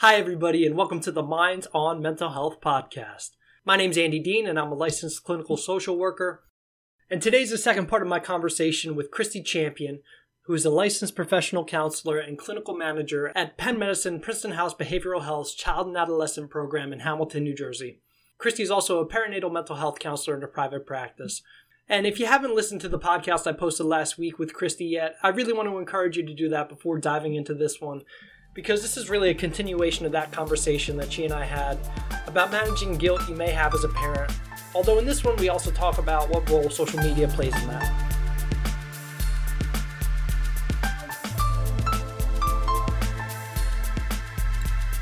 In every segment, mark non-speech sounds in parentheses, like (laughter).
Hi, everybody, and welcome to the Minds on Mental Health podcast. My name's Andy Dean, and I'm a licensed clinical social worker. And today's the second part of my conversation with Christy Champion, who is a licensed professional counselor and clinical manager at Penn Medicine Princeton House Behavioral Health's Child and Adolescent Program in Hamilton, New Jersey. Christy is also a perinatal mental health counselor in a private practice. And if you haven't listened to the podcast I posted last week with Christy yet, I really want to encourage you to do that before diving into this one because this is really a continuation of that conversation that she and I had about managing guilt you may have as a parent. Although in this one, we also talk about what role social media plays in that.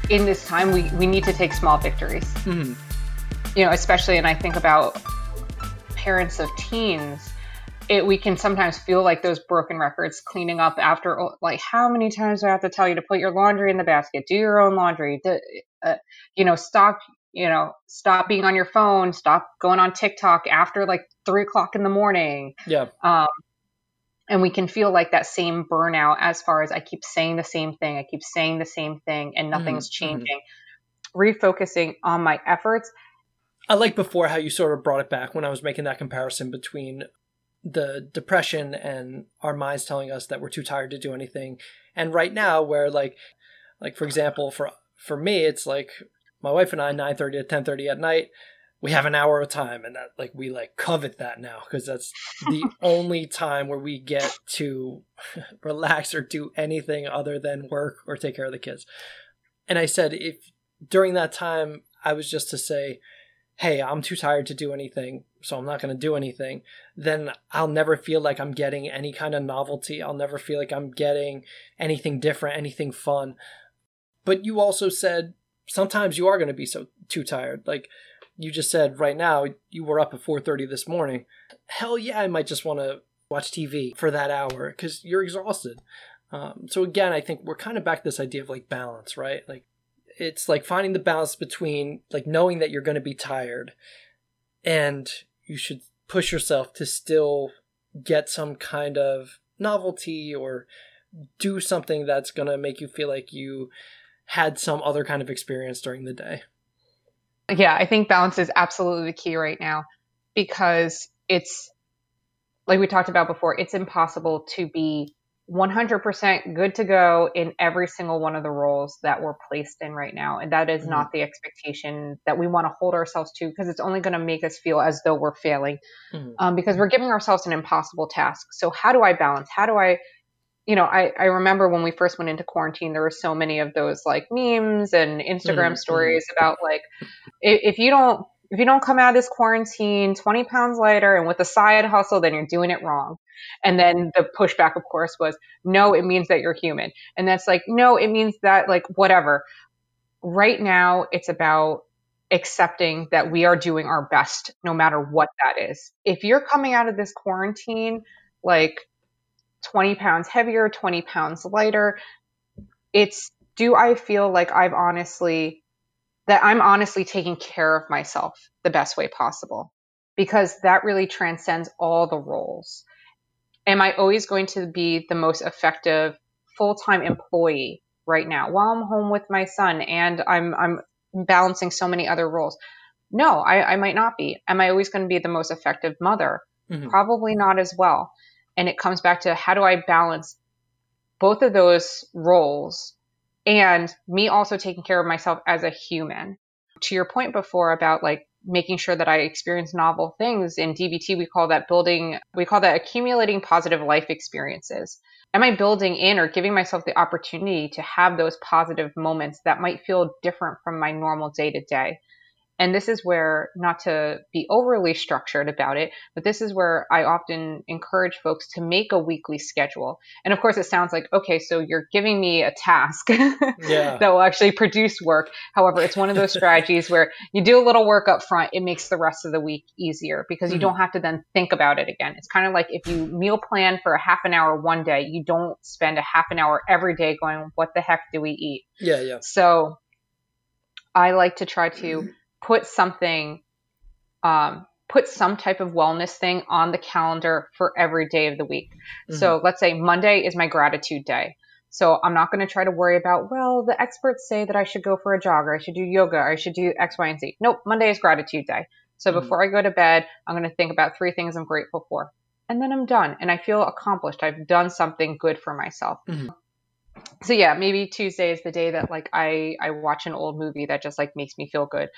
In this time, we, we need to take small victories. Mm-hmm. You know, especially, and I think about parents of teens it, we can sometimes feel like those broken records cleaning up after like how many times do I have to tell you to put your laundry in the basket, do your own laundry, to, uh, you know, stop, you know, stop being on your phone, stop going on TikTok after like three o'clock in the morning. Yeah. Um, and we can feel like that same burnout as far as I keep saying the same thing, I keep saying the same thing, and nothing's mm-hmm. changing. Refocusing on my efforts. I like before how you sort of brought it back when I was making that comparison between the depression and our minds telling us that we're too tired to do anything. And right now where like like for example for for me it's like my wife and i 9.30 to 10.30 at night we have an hour of time. And that like we like covet that now because that's the (laughs) only time where we get to (laughs) relax or do anything other than work or take care of the kids. And i said if during that time i was just to say hey, I'm too tired to do anything, so I'm not going to do anything, then I'll never feel like I'm getting any kind of novelty. I'll never feel like I'm getting anything different, anything fun. But you also said sometimes you are going to be so too tired. Like you just said right now, you were up at 4:30 this morning. Hell yeah, I might just want to watch TV for that hour cuz you're exhausted. Um, so again, I think we're kind of back to this idea of like balance, right? Like it's like finding the balance between like knowing that you're going to be tired and you should push yourself to still get some kind of novelty or do something that's going to make you feel like you had some other kind of experience during the day. Yeah, I think balance is absolutely the key right now because it's like we talked about before, it's impossible to be 100% good to go in every single one of the roles that we're placed in right now. And that is mm-hmm. not the expectation that we want to hold ourselves to because it's only going to make us feel as though we're failing mm-hmm. um, because we're giving ourselves an impossible task. So, how do I balance? How do I, you know, I, I remember when we first went into quarantine, there were so many of those like memes and Instagram mm-hmm. stories about like, if, if you don't if you don't come out of this quarantine 20 pounds lighter and with a side hustle, then you're doing it wrong. And then the pushback, of course, was no, it means that you're human. And that's like, no, it means that, like, whatever. Right now, it's about accepting that we are doing our best, no matter what that is. If you're coming out of this quarantine, like 20 pounds heavier, 20 pounds lighter, it's do I feel like I've honestly, that I'm honestly taking care of myself the best way possible? Because that really transcends all the roles am I always going to be the most effective full time employee right now while I'm home with my son and I'm I'm balancing so many other roles? No, I, I might not be. Am I always going to be the most effective mother? Mm-hmm. Probably not as well. And it comes back to how do I balance both of those roles and me also taking care of myself as a human. To your point before about like making sure that I experience novel things. In DBT, we call that building, we call that accumulating positive life experiences. Am I building in or giving myself the opportunity to have those positive moments that might feel different from my normal day to day? And this is where, not to be overly structured about it, but this is where I often encourage folks to make a weekly schedule. And of course, it sounds like, okay, so you're giving me a task (laughs) yeah. that will actually produce work. However, it's one of those (laughs) strategies where you do a little work up front, it makes the rest of the week easier because you mm-hmm. don't have to then think about it again. It's kind of like if you meal plan for a half an hour one day, you don't spend a half an hour every day going, what the heck do we eat? Yeah, yeah. So I like to try to (clears throat) put something, um, put some type of wellness thing on the calendar for every day of the week. Mm-hmm. So let's say Monday is my gratitude day. So I'm not going to try to worry about, well, the experts say that I should go for a jog or I should do yoga or I should do X, Y, and Z. Nope, Monday is gratitude day. So mm-hmm. before I go to bed, I'm going to think about three things I'm grateful for. And then I'm done and I feel accomplished. I've done something good for myself. Mm-hmm. So yeah, maybe Tuesday is the day that like I I watch an old movie that just like makes me feel good.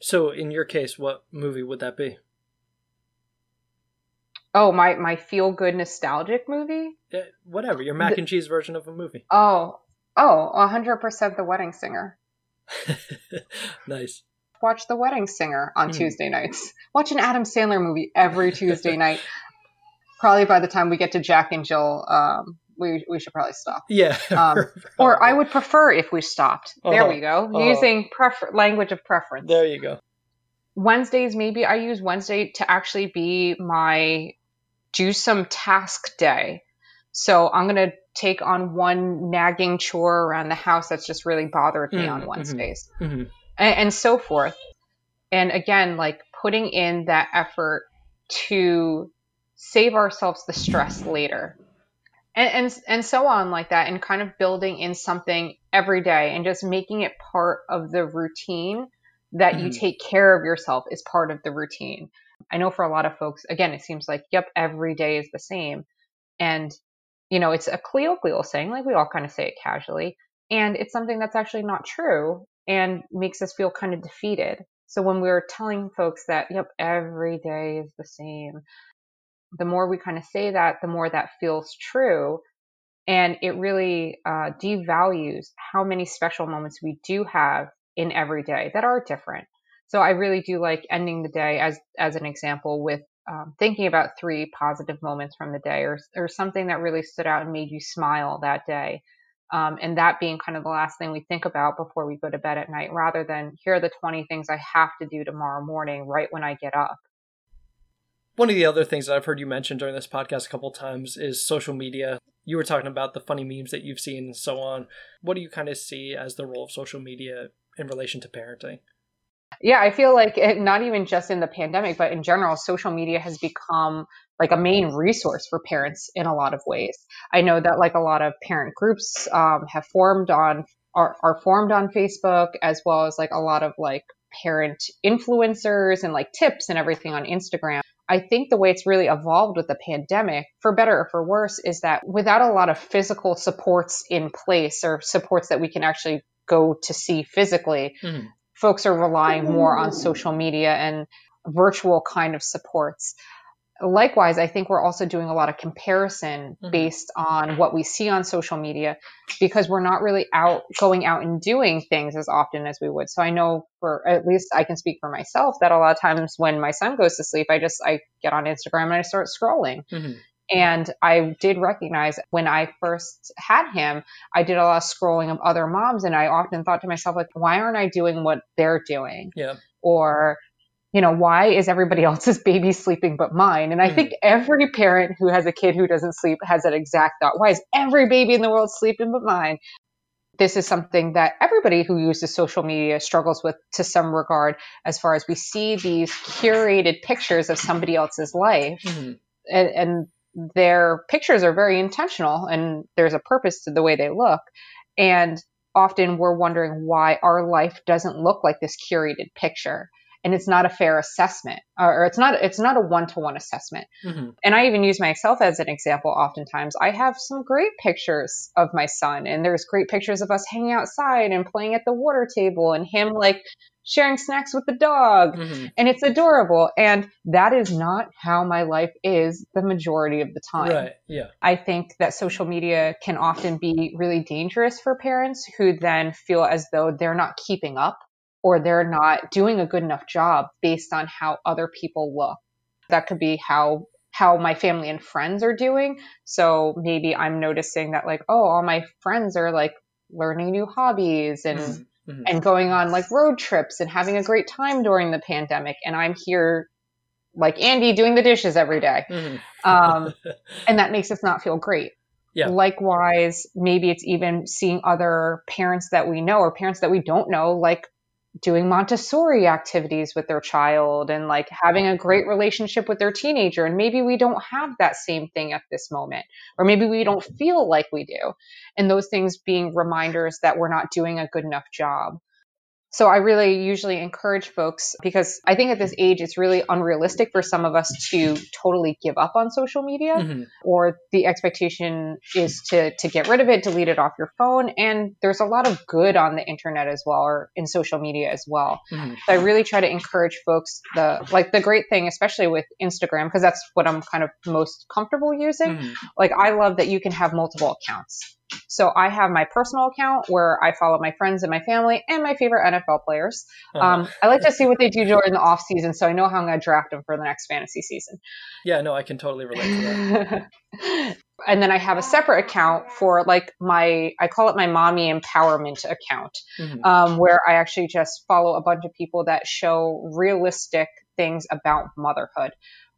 So in your case, what movie would that be? Oh, my my feel good nostalgic movie? Yeah, whatever, your mac the, and cheese version of a movie. Oh. Oh, 100% The Wedding Singer. (laughs) nice. Watch The Wedding Singer on hmm. Tuesday nights. Watch an Adam Sandler movie every Tuesday (laughs) night. Probably by the time we get to Jack and Jill, um, we, we should probably stop. Yeah. (laughs) Um, or I would prefer if we stopped. There uh-huh. we go. Uh-huh. Using prefer- language of preference. There you go. Wednesdays, maybe I use Wednesday to actually be my do some task day. So I'm going to take on one nagging chore around the house that's just really bothered me mm-hmm, on Wednesdays mm-hmm. and, and so forth. And again, like putting in that effort to save ourselves the stress later. And, and and so on like that and kind of building in something every day and just making it part of the routine that mm-hmm. you take care of yourself is part of the routine I know for a lot of folks, again, it seems like, yep, every day is the same. And, you know, it's a colloquial saying, like we all kind of say it casually. And it's something that's actually not true and makes us feel kind of defeated. So when we're telling folks that, yep, every day is the same, the more we kind of say that, the more that feels true. And it really uh, devalues how many special moments we do have in every day that are different. So I really do like ending the day as as an example with um, thinking about three positive moments from the day or or something that really stood out and made you smile that day. Um, and that being kind of the last thing we think about before we go to bed at night, rather than here are the 20 things I have to do tomorrow morning right when I get up. One of the other things that I've heard you mention during this podcast a couple times is social media. You were talking about the funny memes that you've seen and so on. What do you kind of see as the role of social media in relation to parenting? Yeah, I feel like it, not even just in the pandemic, but in general, social media has become like a main resource for parents in a lot of ways. I know that like a lot of parent groups um, have formed on are, are formed on Facebook, as well as like a lot of like parent influencers and like tips and everything on Instagram. I think the way it's really evolved with the pandemic, for better or for worse, is that without a lot of physical supports in place or supports that we can actually go to see physically, mm-hmm folks are relying more on social media and virtual kind of supports. Likewise, I think we're also doing a lot of comparison mm-hmm. based on what we see on social media because we're not really out going out and doing things as often as we would. So I know for at least I can speak for myself that a lot of times when my son goes to sleep, I just I get on Instagram and I start scrolling. Mm-hmm. And I did recognize when I first had him, I did a lot of scrolling of other moms. And I often thought to myself, like, why aren't I doing what they're doing? Yeah. Or, you know, why is everybody (laughs) else's baby sleeping but mine? And I mm. think every parent who has a kid who doesn't sleep has that exact thought. Why is every baby in the world sleeping but mine? This is something that everybody who uses social media struggles with to some regard, as far as we see these curated pictures of somebody else's life. Mm-hmm. And, and, their pictures are very intentional and there's a purpose to the way they look. And often we're wondering why our life doesn't look like this curated picture and it's not a fair assessment or, it's not it's not a one-to-one assessment. Mm-hmm. and i even use myself as an example oftentimes. I have some great pictures of my son and there's great pictures of us hanging outside and playing at the water table and him like sharing snacks with the dog. Mm-hmm. and it's adorable. And that is not how my life is the majority of the time. Right yeah. I think that social media can often be really dangerous for parents who then feel as though they're not keeping up or they're not doing a good enough job based on how other people look. That could be how how my family and friends are doing. So maybe I'm noticing that like, oh, all my friends are like learning new hobbies and mm-hmm. mm-hmm. and going on like road trips and having a great time during the pandemic and I'm here like Andy doing the dishes every day. Mm-hmm. um, (laughs) and that makes us not feel great. Yeah. Likewise, maybe it's even seeing other parents that we know or parents that we don't know, like doing Montessori activities with their child and like having a great relationship with their teenager. And maybe we don't have that same thing at this moment, or maybe we don't feel like we do. And those things being reminders that we're not doing a good enough job. So I really usually encourage folks because I think at this age it's really unrealistic for some of us to totally give up on social media mm-hmm. or the expectation is to to get rid of it, delete it off your phone and there's a lot of good on the internet as well or in social media as well. Mm-hmm. So I really try to encourage folks the like the great thing especially with Instagram because that's what I'm kind of most comfortable using. Mm-hmm. Like I love that you can have multiple accounts. So I have my personal account where I follow my friends and my family and my favorite NFL players. Uh-huh. Um, I like to see what they do during the off season, so I know how I'm going to draft them for the next fantasy season. Yeah, no, I can totally relate to that. (laughs) and then I have a separate account for like my I call it my mommy empowerment account, mm-hmm. um, where I actually just follow a bunch of people that show realistic things about motherhood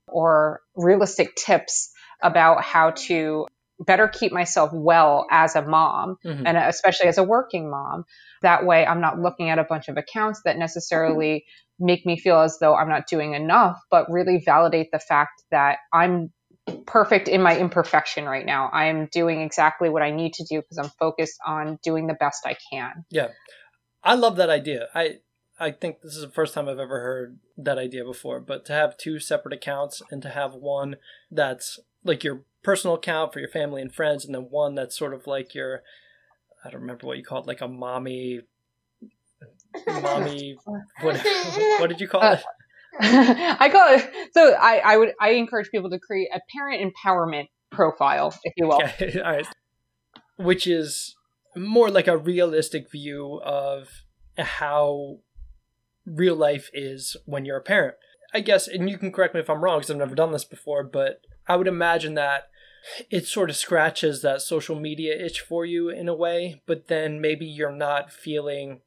or realistic tips about how to better keep myself well as a mom mm-hmm. and especially as a working mom. That way I'm not looking at a bunch of accounts that necessarily make me feel as though I'm not doing enough, but really validate the fact that I'm perfect in my imperfection right now. I'm doing exactly what I need to do because I'm focused on doing the best I can. Yeah. I love that idea. I I think this is the first time I've ever heard that idea before, but to have two separate accounts and to have one that's like your personal account for your family and friends, and then one that's sort of like your I don't remember what you call it, like a mommy mommy (laughs) what what did you call uh, it? (laughs) I call it so I, I would I encourage people to create a parent empowerment profile, if you will. Okay. (laughs) All right. Which is more like a realistic view of how real life is when you're a parent. I guess, and you can correct me if I'm wrong because I've never done this before, but I would imagine that it sort of scratches that social media itch for you in a way, but then maybe you're not feeling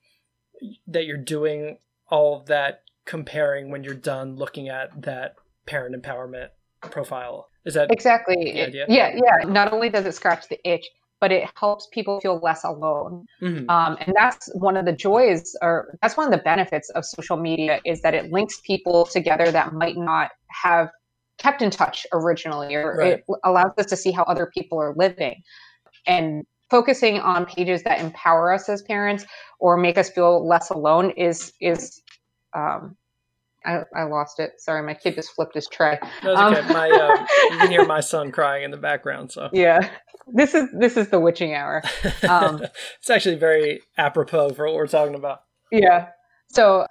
that you're doing all of that comparing when you're done looking at that parent empowerment profile. Is that exactly Yeah, yeah. Not only does it scratch the itch, but it helps people feel less alone. Mm-hmm. Um, and that's one of the joys, or that's one of the benefits of social media is that it links people together that might not have kept in touch originally, or right. it allows us to see how other people are living. And focusing on pages that empower us as parents or make us feel less alone is is um, I, I lost it. Sorry, my kid just flipped his tray. No, um, okay. My uh, you can hear (laughs) my son crying in the background. So yeah, this is this is the witching hour. Um, (laughs) it's actually very apropos for what we're talking about. Yeah. So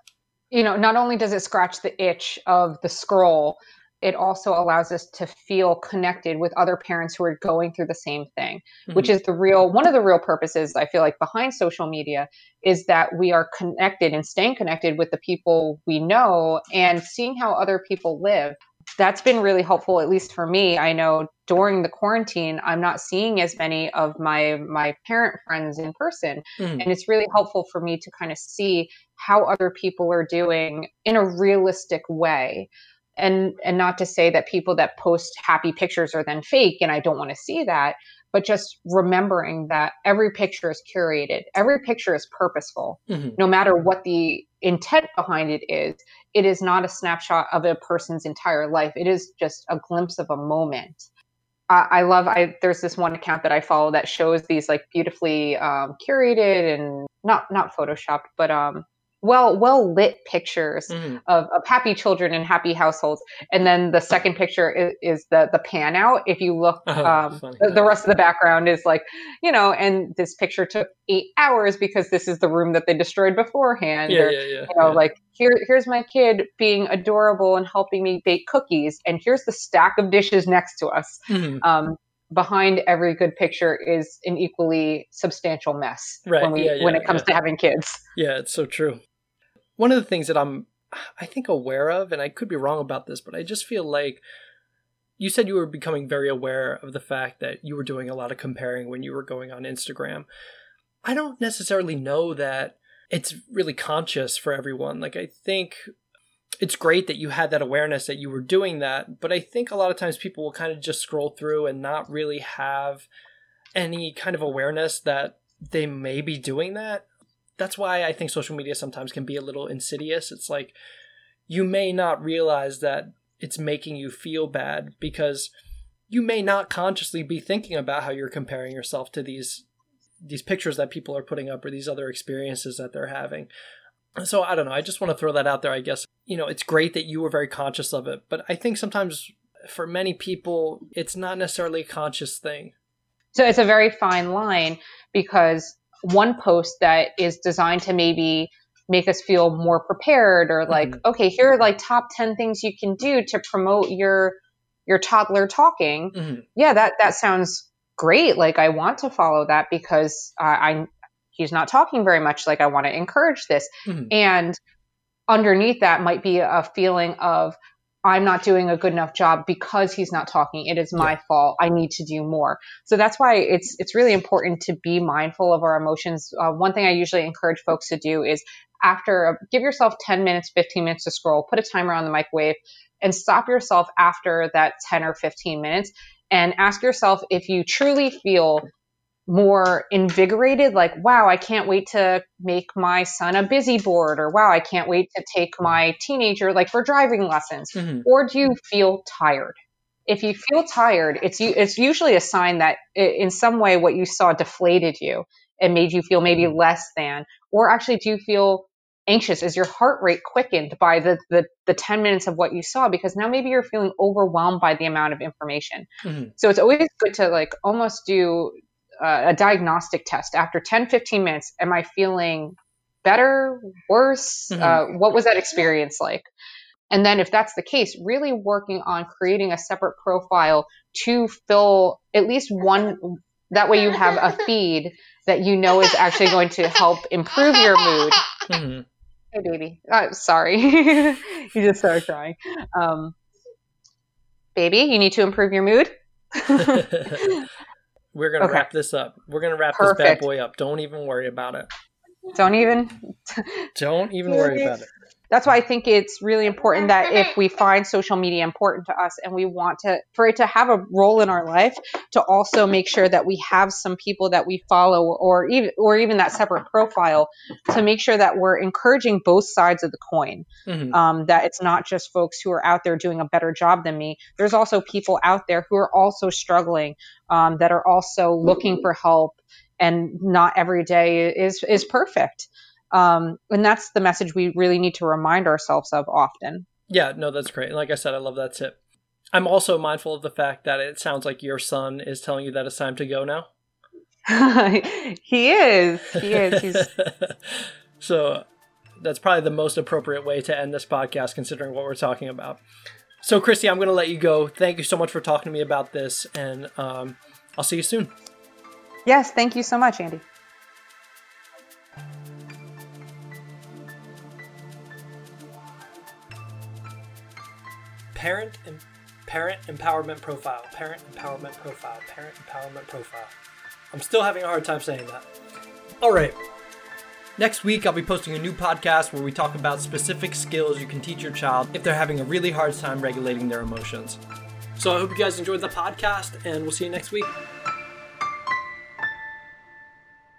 you know, not only does it scratch the itch of the scroll, it also allows us to feel connected with other parents who are going through the same thing mm-hmm. which is the real one of the real purposes i feel like behind social media is that we are connected and staying connected with the people we know and seeing how other people live that's been really helpful at least for me i know during the quarantine i'm not seeing as many of my my parent friends in person mm. and it's really helpful for me to kind of see how other people are doing in a realistic way and and not to say that people that post happy pictures are then fake and i don't want to see that but just remembering that every picture is curated every picture is purposeful. Mm-hmm. no matter what the intent behind it is it is not a snapshot of a person's entire life. It is just a glimpse of a moment. I, I love I there's this one account that I follow that shows these like beautifully um, curated and not not photoshopped, but um, well well lit pictures mm-hmm. of, of happy children and happy households and then the second picture is, is the the pan out if you look oh, um, the, the, rest of the background is like you know and this picture took eight hours because this is the room that they destroyed beforehand yeah, or, yeah, yeah, you know yeah. like here here's my kid being adorable and helping me bake cookies and here's the stack of dishes next to us mm-hmm. um, behind every good picture is an equally substantial mess right. when we yeah, yeah, when it comes yeah. to having kids. Yeah, it's so true one of the things that I'm I think aware of, and I could be wrong about this, but I just feel like you said you were becoming very aware of the fact that you were doing a lot of comparing when you were going on Instagram. I don't necessarily know that it's really conscious for everyone. Like I think it's great that you had that awareness that you were doing that, but I think a lot of times people will kind of just scroll through and not really have any kind of awareness that they may be doing that that's why I think social media sometimes can be a little insidious. It's like you may not realize that it's making you feel bad because you may not consciously be thinking about how you're comparing yourself to these these pictures that people are putting up or these other experiences that they're having. So I don't know. I just want to throw that out there. I guess you know it's great that you were very conscious of it, but I think sometimes for many people it's not necessarily a conscious thing. So it's a very fine line because one post that is designed to maybe make us feel more prepared or like mm-hmm. okay here are like top 10 things you can do to promote your your toddler talking mm-hmm. yeah that that sounds great like i want to follow that because uh, i he's not talking very much like i want to encourage this mm-hmm. and underneath that might be a feeling of I'm not doing a good enough job because he's not talking. It is my yeah. fault. I need to do more. So that's why it's it's really important to be mindful of our emotions. Uh, one thing I usually encourage folks to do is after give yourself 10 minutes, 15 minutes to scroll, put a timer on the microwave, and stop yourself after that 10 or 15 minutes and ask yourself if you truly feel more invigorated like wow i can't wait to make my son a busy board or wow i can't wait to take my teenager like for driving lessons. Mm-hmm. or do you feel tired? If you feel tired it's it's usually a sign that in some way what you saw deflated you and made you feel maybe less than. Or actually do you feel anxious? Is your heart rate quickened by the, the, the 10 minutes of what you saw? Because now maybe you're feeling overwhelmed by the amount of information. Mm-hmm. so it's always good to like almost do uh, a diagnostic test. After 10 15 minutes am i feeling better worse? Mm-hmm. uh, what was that experience like? And then if that's the case really working on creating a separate profile to fill at least one that way you have a feed that you know is actually going to help improve your mood. Mm-hmm. hey baby. Uh, sorry. (laughs) You just started crying. Um, baby you need to improve your mood (laughs) (laughs) We're gonna okay. wrap this up. We're gonna wrap Perfect. this bad boy up. Don't even worry about it. Don't even. Don't even (laughs) worry about it that's why I think it's really important that if we find social media important to us and we want to for it to have a role in our life, to also make sure that we have some people that we follow or even or even that separate profile to make sure that we're encouraging both sides of the coin. Mm-hmm. Um, that it's not just folks who are out there doing a better job than me. There's also people out there who are also struggling, um, that are also looking for help, and not every day is is perfect. Um, and that's the message we really need to remind ourselves of often. Yeah, no, that's great. Like I said, I love that tip. I'm also mindful of the fact that it sounds like your son is telling you that it's time to go now. (laughs) he is. He is. He's... (laughs) so that's probably the most appropriate way to end this podcast, considering what we're talking about. So, Christy, I'm going to let you go. Thank you so much for talking to me about this, and um, I'll see you soon. Yes, thank you so much, Andy. Parent parent empowerment profile, parent empowerment profile, parent empowerment profile. I'm still having a hard time saying that. All right. Next week, I'll be posting a new podcast where we talk about specific skills you can teach your child if they're having a really hard time regulating their emotions. So I hope you guys enjoyed the podcast, and we'll see you next week.